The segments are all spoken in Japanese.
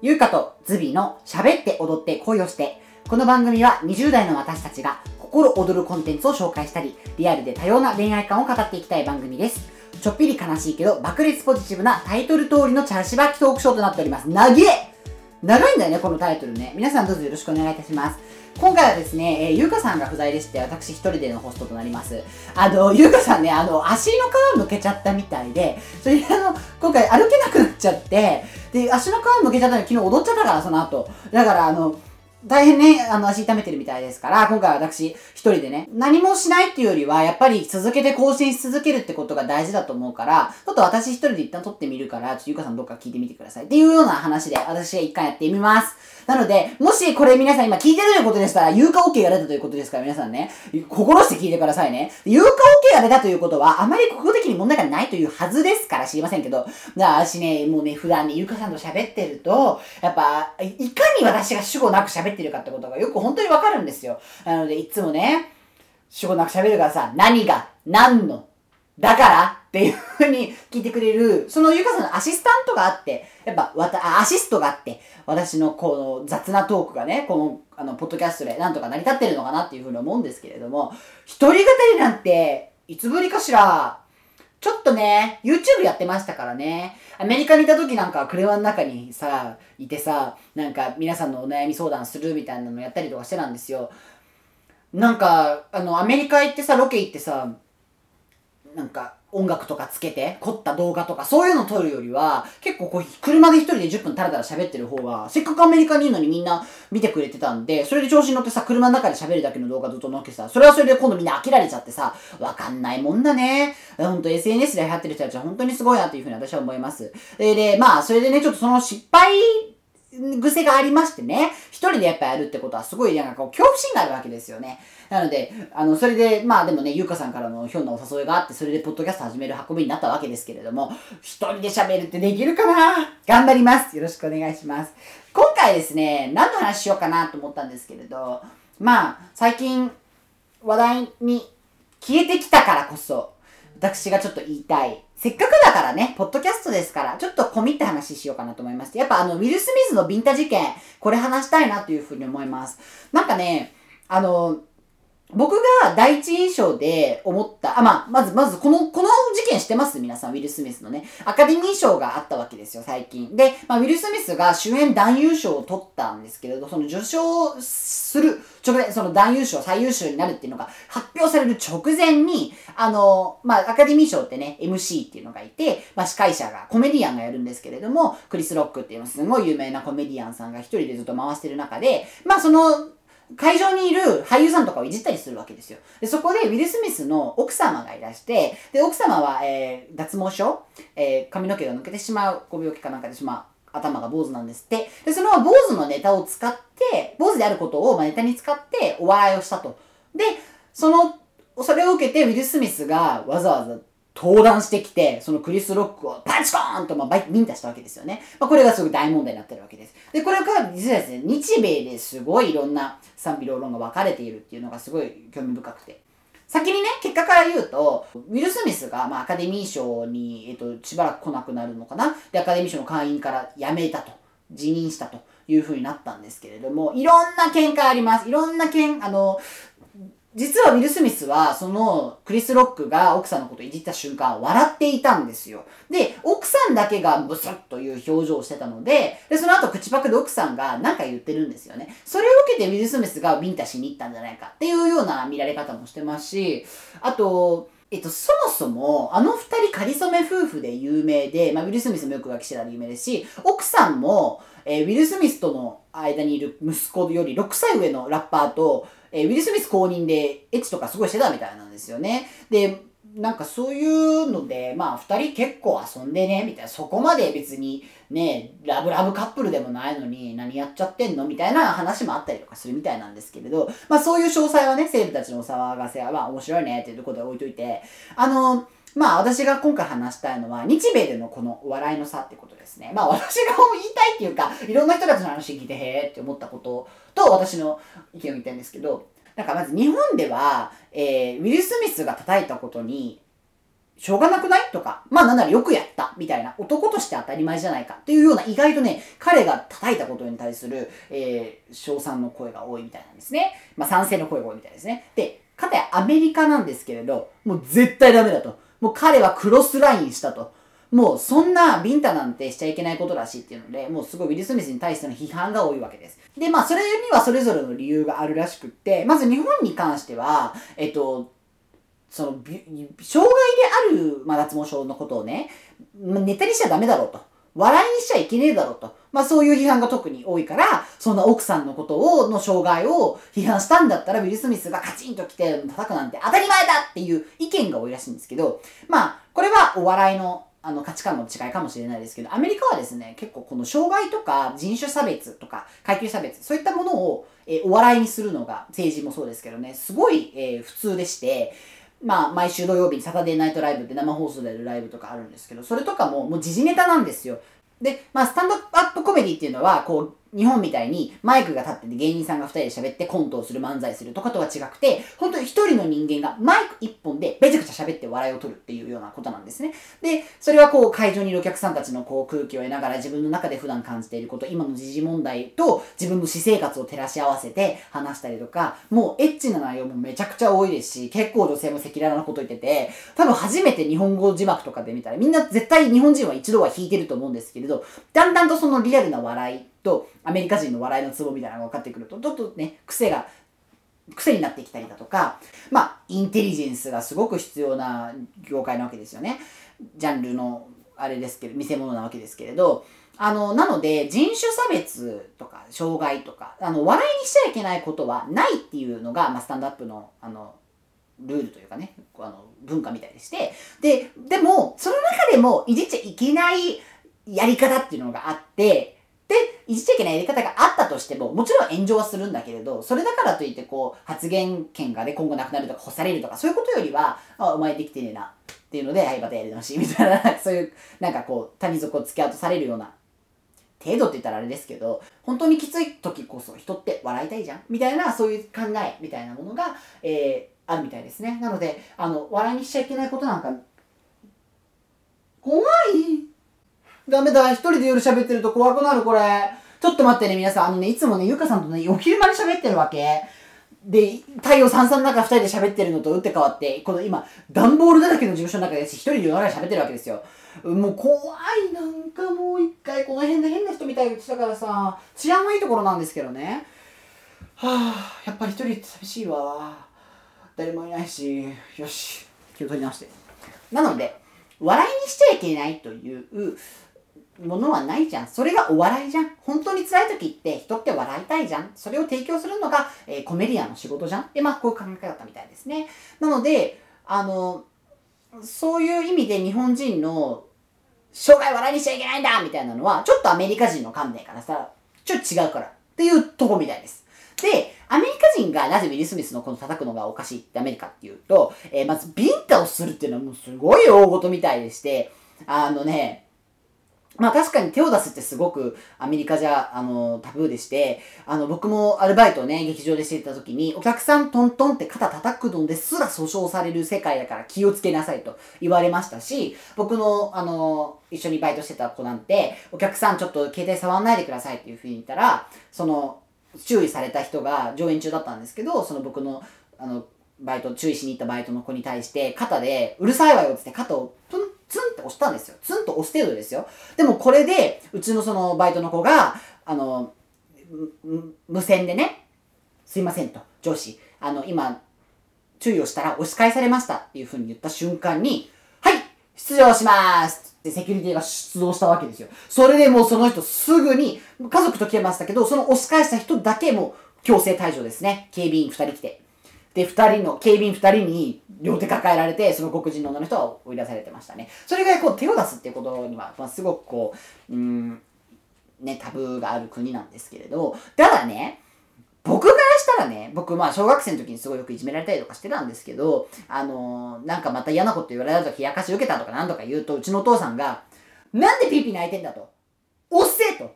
ゆうかとズビーの喋って踊って恋をして、この番組は20代の私たちが心躍るコンテンツを紹介したり、リアルで多様な恋愛観を語っていきたい番組です。ちょっぴり悲しいけど爆裂ポジティブなタイトル通りのチャーシバキトークショーとなっております。なげえ長いんだよね、このタイトルね。皆さんどうぞよろしくお願いいたします。今回はですね、えーゆうかさんが不在でして、私一人でのホストとなります。あの、ゆうかさんね、あの、足の皮むけちゃったみたいで、それであの、今回歩けなくなっちゃって、で、足の皮むけちゃったの昨日踊っちゃったから、その後。だから、あの、大変ね、あの、足痛めてるみたいですから、今回は私一人でね、何もしないっていうよりは、やっぱり続けて更新し続けるってことが大事だと思うから、ちょっと私一人で一旦撮ってみるから、ちょっとゆかさんどっか聞いてみてください。っていうような話で、私は一回やってみます。なので、もしこれ皆さん今聞いてるということでしたら、有価 OK が出たということですから、皆さんね、心して聞いてくださいね。有価 OK が出たということは、あまり国語的に問題がないというはずですから知りませんけど、だ私ね、もうね、普段ね、ゆかさんと喋ってると、やっぱ、いかに私が主語なく喋ってるかってことがよく本当にわかるんですよ。なので、いつもね、主語なく喋るからさ、何が、何の、だからっていうふうに聞いてくれる、そのゆかさんのアシスタントがあって、やっぱ、わた、アシストがあって、私のこの雑なトークがね、この、あの、ポッドキャストでなんとか成り立ってるのかなっていうふうに思うんですけれども、一人語りなんて、いつぶりかしら、ちょっとね、YouTube やってましたからね。アメリカにいた時なんかは車の中にさ、いてさ、なんか皆さんのお悩み相談するみたいなのやったりとかしてたんですよ。なんか、あの、アメリカ行ってさ、ロケ行ってさ、なんか音楽とかつけて凝った動画とかそういうの撮るよりは結構こう車で一人で10分タラタラ喋ってる方がせっかくアメリカにいるのにみんな見てくれてたんでそれで調子に乗ってさ車の中で喋るだけの動画ずっと載っけてさそれはそれで今度みんな飽きられちゃってさわかんないもんだね。ほんと SNS で流行ってる人たちは本当にすごいなというふうに私は思います。ででまあそれでねちょっとその失敗癖がありましてね、一人でやっぱやるってことはすごいなんかこう恐怖心があるわけですよね。なので、あの、それで、まあでもね、ゆうかさんからのひょんなお誘いがあって、それでポッドキャスト始める運びになったわけですけれども、一人で喋るってできるかな？頑張ります。よろしくお願いします。今回ですね、何の話しようかなと思ったんですけれど、まあ、最近話題に消えてきたからこそ、私がちょっと言いたい。せっかくだからね、ポッドキャストですから、ちょっと込みって話しようかなと思いまして。やっぱあの、ウィル・スミスのビンタ事件、これ話したいなというふうに思います。なんかね、あの、僕が第一印象で思った、あ、まあ、まず、まず、この、この事件知ってます？皆さん、ウィル・スミスのね。アカデミー賞があったわけですよ、最近。で、まあ、ウィル・スミスが主演男優賞を取ったんですけれど、その受賞する直前、その男優賞、最優秀になるっていうのが発表される直前に、あの、まあ、アカデミー賞ってね、MC っていうのがいて、まあ、司会者が、コメディアンがやるんですけれども、クリス・ロックっていうのすごい有名なコメディアンさんが一人でずっと回してる中で、まあ、その、会場にいる俳優さんとかをいじったりするわけですよ。で、そこでウィル・スミスの奥様がいらして、で、奥様は、えー脱毛症、えー髪の毛が抜けてしまう、ご病気かなんかでしまう、頭が坊主なんですって。で、その坊主のネタを使って、坊主であることを、まあ、ネタに使ってお笑いをしたと。で、その、それを受けてウィル・スミスがわざわざ登壇してきて、そのクリス・ロックをパチコーンとまあバイビンタしたわけですよね。まあ、これがすごい大問題になってるわけで。これが実はですね、日米ですごいいろんな賛否両論が分かれているっていうのがすごい興味深くて。先にね、結果から言うと、ウィル・スミスが、まあ、アカデミー賞に、えっと、しばらく来なくなるのかな。で、アカデミー賞の会員から辞めたと。辞任したというふうになったんですけれども、いろんな見解あります。いろんな見、あの、実はウィル・スミスは、その、クリス・ロックが奥さんのことをいじった瞬間、笑っていたんですよ。で、奥さんだけがブスッという表情をしてたので、で、その後口パクで奥さんが何か言ってるんですよね。それを受けてウィル・スミスがビンタしに行ったんじゃないかっていうような見られ方もしてますし、あと、えっと、そもそも、あの二人仮初め夫婦で有名で、まあ、ウィル・スミスもよく浮気してた有名ですし、奥さんも、えーウィル・スミスとの間にいる息子より6歳上のラッパーと、えーウィル・スミス公認でエッチとかすごいしてたみたいなんですよね。で、なんかそういうので、まあ二人結構遊んでね、みたいな、そこまで別にね、ラブラブカップルでもないのに何やっちゃってんのみたいな話もあったりとかするみたいなんですけれど、まあそういう詳細はね、生徒たちのお騒がせは、まあ面白いねっていうところで置いといて、あの、まあ私が今回話したいのは日米でのこのお笑いの差ってことですね。まあ私が言いたいっていうか、いろんな人たちの話聞いてへーって思ったことと私の意見を言いたいんですけど、なんかまず日本では、えーウィル・スミスが叩いたことにしょうがなくないとか、まあなんならよくやったみたいな、男として当たり前じゃないかっていうような意外とね、彼が叩いたことに対する、えー、賞賛の声が多いみたいなんですね。まあ賛成の声が多いみたいですね。で、かたやアメリカなんですけれど、もう絶対ダメだと。もう彼はクロスラインしたと。もうそんなビンタなんてしちゃいけないことらしいっていうので、もうすごいウィル・スミスに対しての批判が多いわけです。で、まあそれにはそれぞれの理由があるらしくって、まず日本に関しては、えっと、その、障害である、まあ、脱毛症のことをね、ネタにしちゃダメだろうと。笑いにしちゃいけねえだろうと。まあそういう批判が特に多いから、そんな奥さんのことを、の障害を批判したんだったら、ウィル・スミスがカチンと来て叩くなんて当たり前だっていう意見が多いらしいんですけど、まあ、これはお笑いのあの価値観の違いかもしれないですけど、アメリカはですね、結構この障害とか人種差別とか階級差別、そういったものを、え、お笑いにするのが、政治もそうですけどね、すごい、え、普通でして、まあ、毎週土曜日にサタデーナイトライブって生放送でやるライブとかあるんですけど、それとかももう時事ネタなんですよ。で、まあ、スタンドアップコメディっていうのは、こう、日本みたいにマイクが立ってて芸人さんが二人で喋ってコントをする漫才するとかとは違くて、本当に一人の人間がマイク一本でべちゃくちゃ喋って笑いを取るっていうようなことなんですね。で、それはこう会場にいるお客さんたちのこう空気を得ながら自分の中で普段感じていること、今の時事問題と自分の私生活を照らし合わせて話したりとか、もうエッチな内容もめちゃくちゃ多いですし、結構女性も赤裸々なこと言ってて、多分初めて日本語字幕とかで見たらみんな絶対日本人は一度は弾いてると思うんですけれど、だんだんとそのリアルな笑いとアメリカ人の笑いのツボみたいなのが分かってくるとちょっとね癖が癖になってきたりだとかまあインテリジェンスがすごく必要な業界なわけですよね。ジャンルのあれですけど見せ物なわけですけれどあの、なので、人種差別とか、障害とか、あの、笑いにしちゃいけないことはないっていうのが、まあ、スタンドアップの、あの、ルールというかね、あの、文化みたいでして、で、でも、その中でも、いじっちゃいけないやり方っていうのがあって、いじっちゃいけなやり方があったとしても、もちろん炎上はするんだけれど、それだからといってこう、発言権がね、今後なくなるとか干されるとか、そういうことよりは、あ、お前できてねえな、っていうので、はい、またやり直し、みたいな、そういう、なんかこう、谷底を突き落とされるような、程度って言ったらあれですけど、本当にきつい時こそ人って笑いたいじゃんみたいな、そういう考えみたいなものが、えー、あるみたいですね。なので、あの、笑いにしちゃいけないことなんか、怖いダメだ、一人で夜喋ってると怖くなる、これ。ちょっと待ってね、皆さん。あのね、いつもね、ゆかさんとね、お昼間に喋ってるわけ。で、太陽さんさんの中二人で喋ってるのと打って変わって、この今、段ボールだらけの事務所の中で一人で夜中で喋ってるわけですよ。もう怖い、なんかもう一回この辺で変な人みたいに言ったからさ、治安はいいところなんですけどね。はあ、やっぱり一人って寂しいわ。誰もいないし、よし、気を取り直して。なので、笑いにしちゃいけないというものはないじゃん。それがお笑いじゃん。本当に辛い時って人って笑いたいじゃん。それを提供するのが、えー、コメディアンの仕事じゃん。で、まあ、こういう考え方みたいですね。なので、あの、そういう意味で日本人の障害笑いにしちゃいけないんだみたいなのは、ちょっとアメリカ人の観点からさ、ちょっと違うからっていうとこみたいです。で、アメリカ人がなぜウィル・スミスのこの叩くのがおかしいってアメリカっていうと、えー、まずビンタをするっていうのはもうすごい大事みたいでして、あのね、まあ確かに手を出すってすごくアメリカじゃ、あの、タブーでして、あの、僕もアルバイトをね、劇場でしていた時に、お客さんトントンって肩叩くのですら訴訟される世界だから気をつけなさいと言われましたし、僕の、あの、一緒にバイトしてた子なんて、お客さんちょっと携帯触んないでくださいっていうふうに言ったら、その、注意された人が上演中だったんですけど、その僕の、あの、バイト、注意しに行ったバイトの子に対して、肩で、うるさいわよって肩をプンツンって押したんですよ。ツンと押す程度ですよ。でもこれで、うちのそのバイトの子が、あの、無線でね、すいませんと、上司、あの、今、注意をしたら押し返されましたっていうふうに言った瞬間に、はい出場しますってセキュリティが出動したわけですよ。それでもうその人すぐに、家族と来てましたけど、その押し返した人だけも強制退場ですね。警備員二人来て。で、二人の、警備員二人に両手抱えられて、その黒人の女の人は追い出されてましたね。それぐらいこう手を出すっていうことには、まあ、すごくこう、うん、ね、タブーがある国なんですけれど、ただね、僕からしたらね、僕まあ小学生の時にすごいよくいじめられたりとかしてたんですけど、あのー、なんかまた嫌なこと言われたと冷やかし受けたとかなんとか言うと、うちのお父さんが、なんでピーピー泣いてんだと。押せと。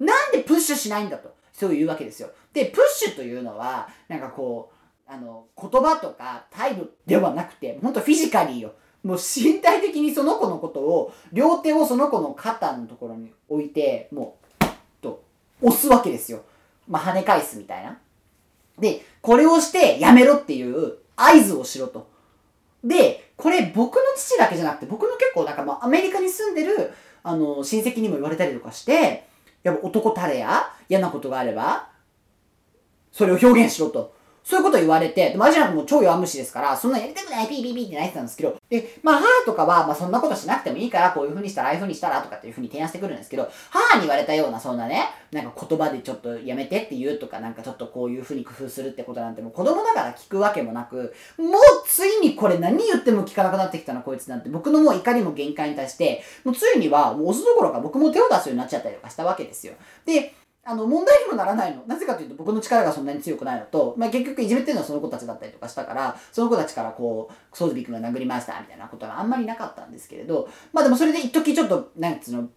なんでプッシュしないんだと。そういうわけですよ。で、プッシュというのは、なんかこう、あの、言葉とか態度ではなくて、ほんとフィジカリーよ。もう身体的にその子のことを、両手をその子の肩のところに置いて、もう、と、押すわけですよ。まあ、跳ね返すみたいな。で、これをしてやめろっていう合図をしろと。で、これ僕の父だけじゃなくて、僕の結構なんかまあアメリカに住んでる、あの、親戚にも言われたりとかして、やっぱ男たれや嫌なことがあれば、それを表現しろと。そういうこと言われて、でもアジアなんかも超弱虫ですから、そんなやりたくないピーピーピーって泣いてたんですけど、で、まあ母とかは、まあそんなことしなくてもいいから、こういう風にしたら、ああいう風にしたら、とかっていう風に提案してくるんですけど、母に言われたような、そんなね、なんか言葉でちょっとやめてって言うとか、なんかちょっとこういう風に工夫するってことなんて、もう子供だから聞くわけもなく、もうついにこれ何言っても聞かなくなってきたな、こいつなんて、僕のもう怒りも限界に対して、もうついには、もう押すどころか僕も手を出すようになっちゃったりとかしたわけですよ。で、あの、問題にもならないの。なぜかというと僕の力がそんなに強くないのと、まあ、結局いじめてるのはその子たちだったりとかしたから、その子たちからこう、ソーズビー君が殴りましたみたいなことがあんまりなかったんですけれど、まあでもそれで一時ちょっと、なんつうの、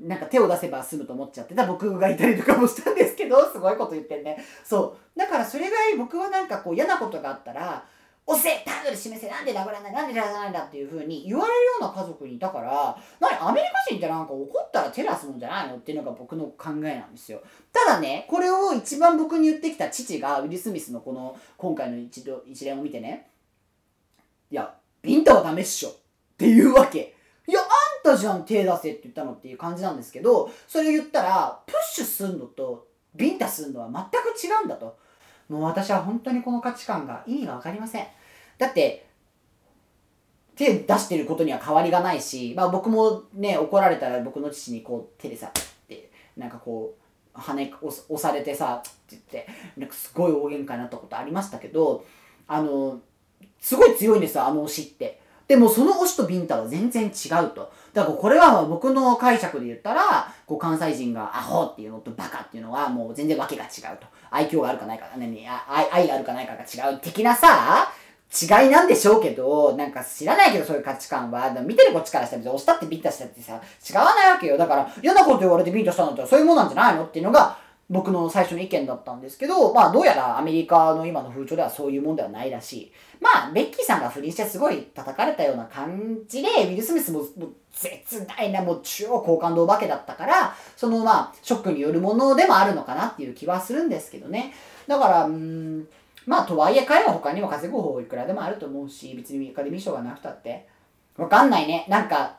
なんか手を出せば済むと思っちゃってた僕がいたりとかもしたんですけど、すごいこと言ってんね。そう。だからそれぐらい僕はなんかこう嫌なことがあったら、押せ態度で示せなんで殴らないなんで殴らないんだっていうふうに言われるような家族にいたから何アメリカ人ってなんか怒ったら手出すもんじゃないのっていうのが僕の考えなんですよ。ただねこれを一番僕に言ってきた父がウィル・スミスのこの今回の一度一連を見てね。いやビンタはダメっしょっていうわけ。いやあんたじゃん手出せって言ったのっていう感じなんですけどそれを言ったらプッシュすんのとビンタすんのは全く違うんだと。もう私は本当にこの価値観が意味が分かりませんだって手出してることには変わりがないし、まあ、僕もね怒られたら僕の父にこう手でさってなんかこう跳ね押されてさって言ってなんかすごい大喧嘩になったことありましたけどあのすごい強いんですよあの推しって。でもその推しとビンタは全然違うと。だからこれは僕の解釈で言ったら、こう関西人がアホっていうのとバカっていうのはもう全然わけが違うと。愛嬌があるかないか、ね、愛愛があるかないかが違う的なさ、違いなんでしょうけど、なんか知らないけどそういう価値観は、見てるこっちからしたら押したってビンタしたってさ、違わないわけよ。だから嫌なこと言われてビンタしたんだったらそういうもんなんじゃないのっていうのが、僕の最初の意見だったんですけど、まあどうやらアメリカの今の風潮ではそういうもんではないらしい。まあ、ベッキーさんが不倫してすごい叩かれたような感じで、ウィル・スミスももう絶大なもう超好感度お化けだったから、そのまあ、ショックによるものでもあるのかなっていう気はするんですけどね。だから、うん、まあとはいえ彼は他にも稼ぐ方法いくらでもあると思うし、別にアカデミー賞がなくたって。わかんないね。なんか、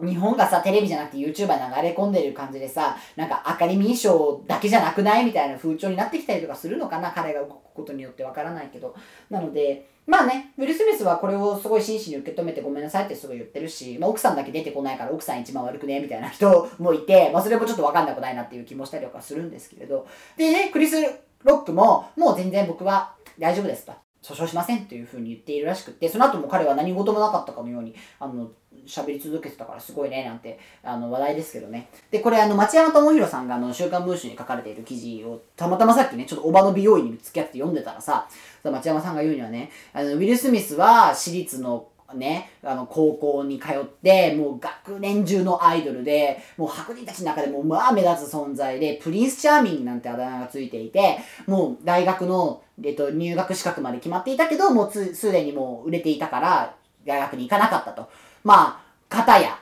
日本がさ、テレビじゃなくて YouTuber 流れ込んでる感じでさ、なんかアカデミー賞だけじゃなくないみたいな風潮になってきたりとかするのかな彼が動くことによってわからないけど。なので、まあね、ウィル・スミスはこれをすごい真摯に受け止めてごめんなさいってすごい言ってるし、まあ、奥さんだけ出てこないから奥さん一番悪くねみたいな人もいて、まあそれもちょっとわかんなくないなっていう気もしたりとかするんですけれど。でね、クリス・ロックももう全然僕は大丈夫ですと。訴訟しませんっていうふうに言っているらしくて、その後も彼は何事もなかったかのように、あの、喋り続けてたからすごいね、なんて、あの、話題ですけどね。で、これあの、町山智博さんがあの、週刊文春に書かれている記事を、たまたまさっきね、ちょっとおばの美容院に付き合って読んでたらさ、町山さんが言うにはね、あの、ウィル・スミスは私立のね、あの、高校に通って、もう学年中のアイドルで、もう白人たちの中でもまあ目立つ存在で、プリンスチャーミングなんてあだ名がついていて、もう大学の、えっと、入学資格まで決まっていたけど、もう、すでにもう売れていたから、大学に行かなかったと。まあ、片や、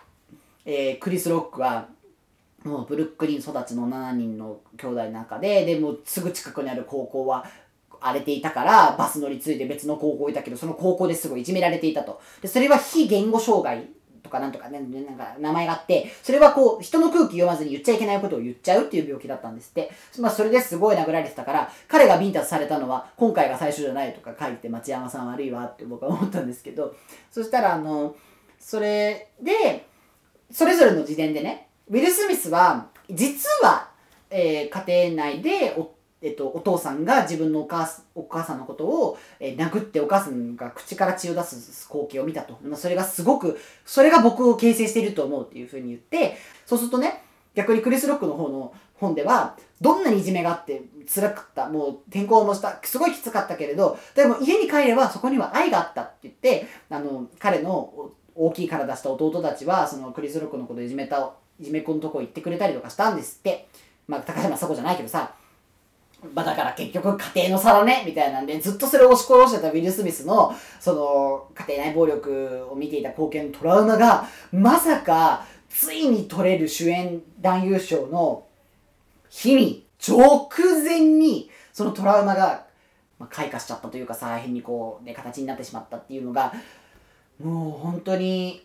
えー、クリス・ロックは、もうブルックリン育ちの7人の兄弟の中で、で、もすぐ近くにある高校は荒れていたから、バス乗り継いで別の高校いたけど、その高校ですごいいじめられていたと。で、それは非言語障害とかなんとかね、なんか名前があって、それはこう、人の空気読まずに言っちゃいけないことを言っちゃうっていう病気だったんですって。まあ、それですごい殴られてたから、彼がビンタされたのは、今回が最初じゃないとか書いて、町山さん悪いわって僕は思ったんですけど、そしたら、あの、それで、それぞれの時点でね、ウィル・スミスは、実は、えー、家庭内で夫えっと、お父さんが自分のお母お母さんのことを、えー、殴ってお母さんが口から血を出す光景を見たと。ま、それがすごく、それが僕を形成していると思うっていうふうに言って、そうするとね、逆にクリス・ロックの方の本では、どんなにいじめがあって辛かった、もう転校もした、すごいきつかったけれど、でも家に帰ればそこには愛があったって言って、あの、彼の大きい体した弟たちは、そのクリス・ロックのことをいじめた、いじめっ子のとこ行ってくれたりとかしたんですって。まあ、高島さこじゃないけどさ、まあだから結局家庭の差だね、みたいなんで、ずっとそれを押し殺してたウィル・スミスの、その、家庭内暴力を見ていた貢献のトラウマが、まさか、ついに取れる主演男優賞の日に、直前に、そのトラウマが、まあ、開花しちゃったというかさ、変にこう、ね、形になってしまったっていうのが、もう本当に、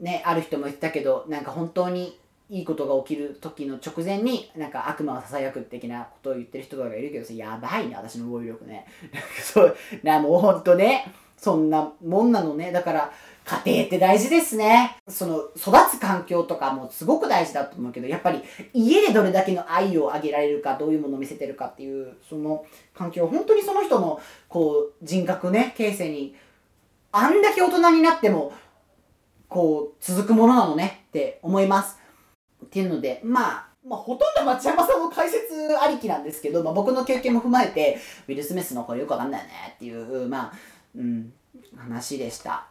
ね、ある人も言ってたけど、なんか本当にいいことが起きる時の直前に、なんか悪魔は囁く的なことを言ってる人とかがいるけどさ、やばいね、私の語彙力ね。そう、な、もうほんとね、そんなもんなのね。だから、家庭って大事ですね。その、育つ環境とかもすごく大事だと思うけど、やっぱり家でどれだけの愛をあげられるか、どういうものを見せてるかっていう、その環境、本当にその人の、こう、人格ね、形成に、あんだけ大人になっても、こう、続くものなのねって思います。っていうので、まあ、まあ、ほとんど町山さんの解説ありきなんですけど、まあ、僕の経験も踏まえて、ウィル・スミスのこれよくわかんないよねっていう、まあ、うん、話でした。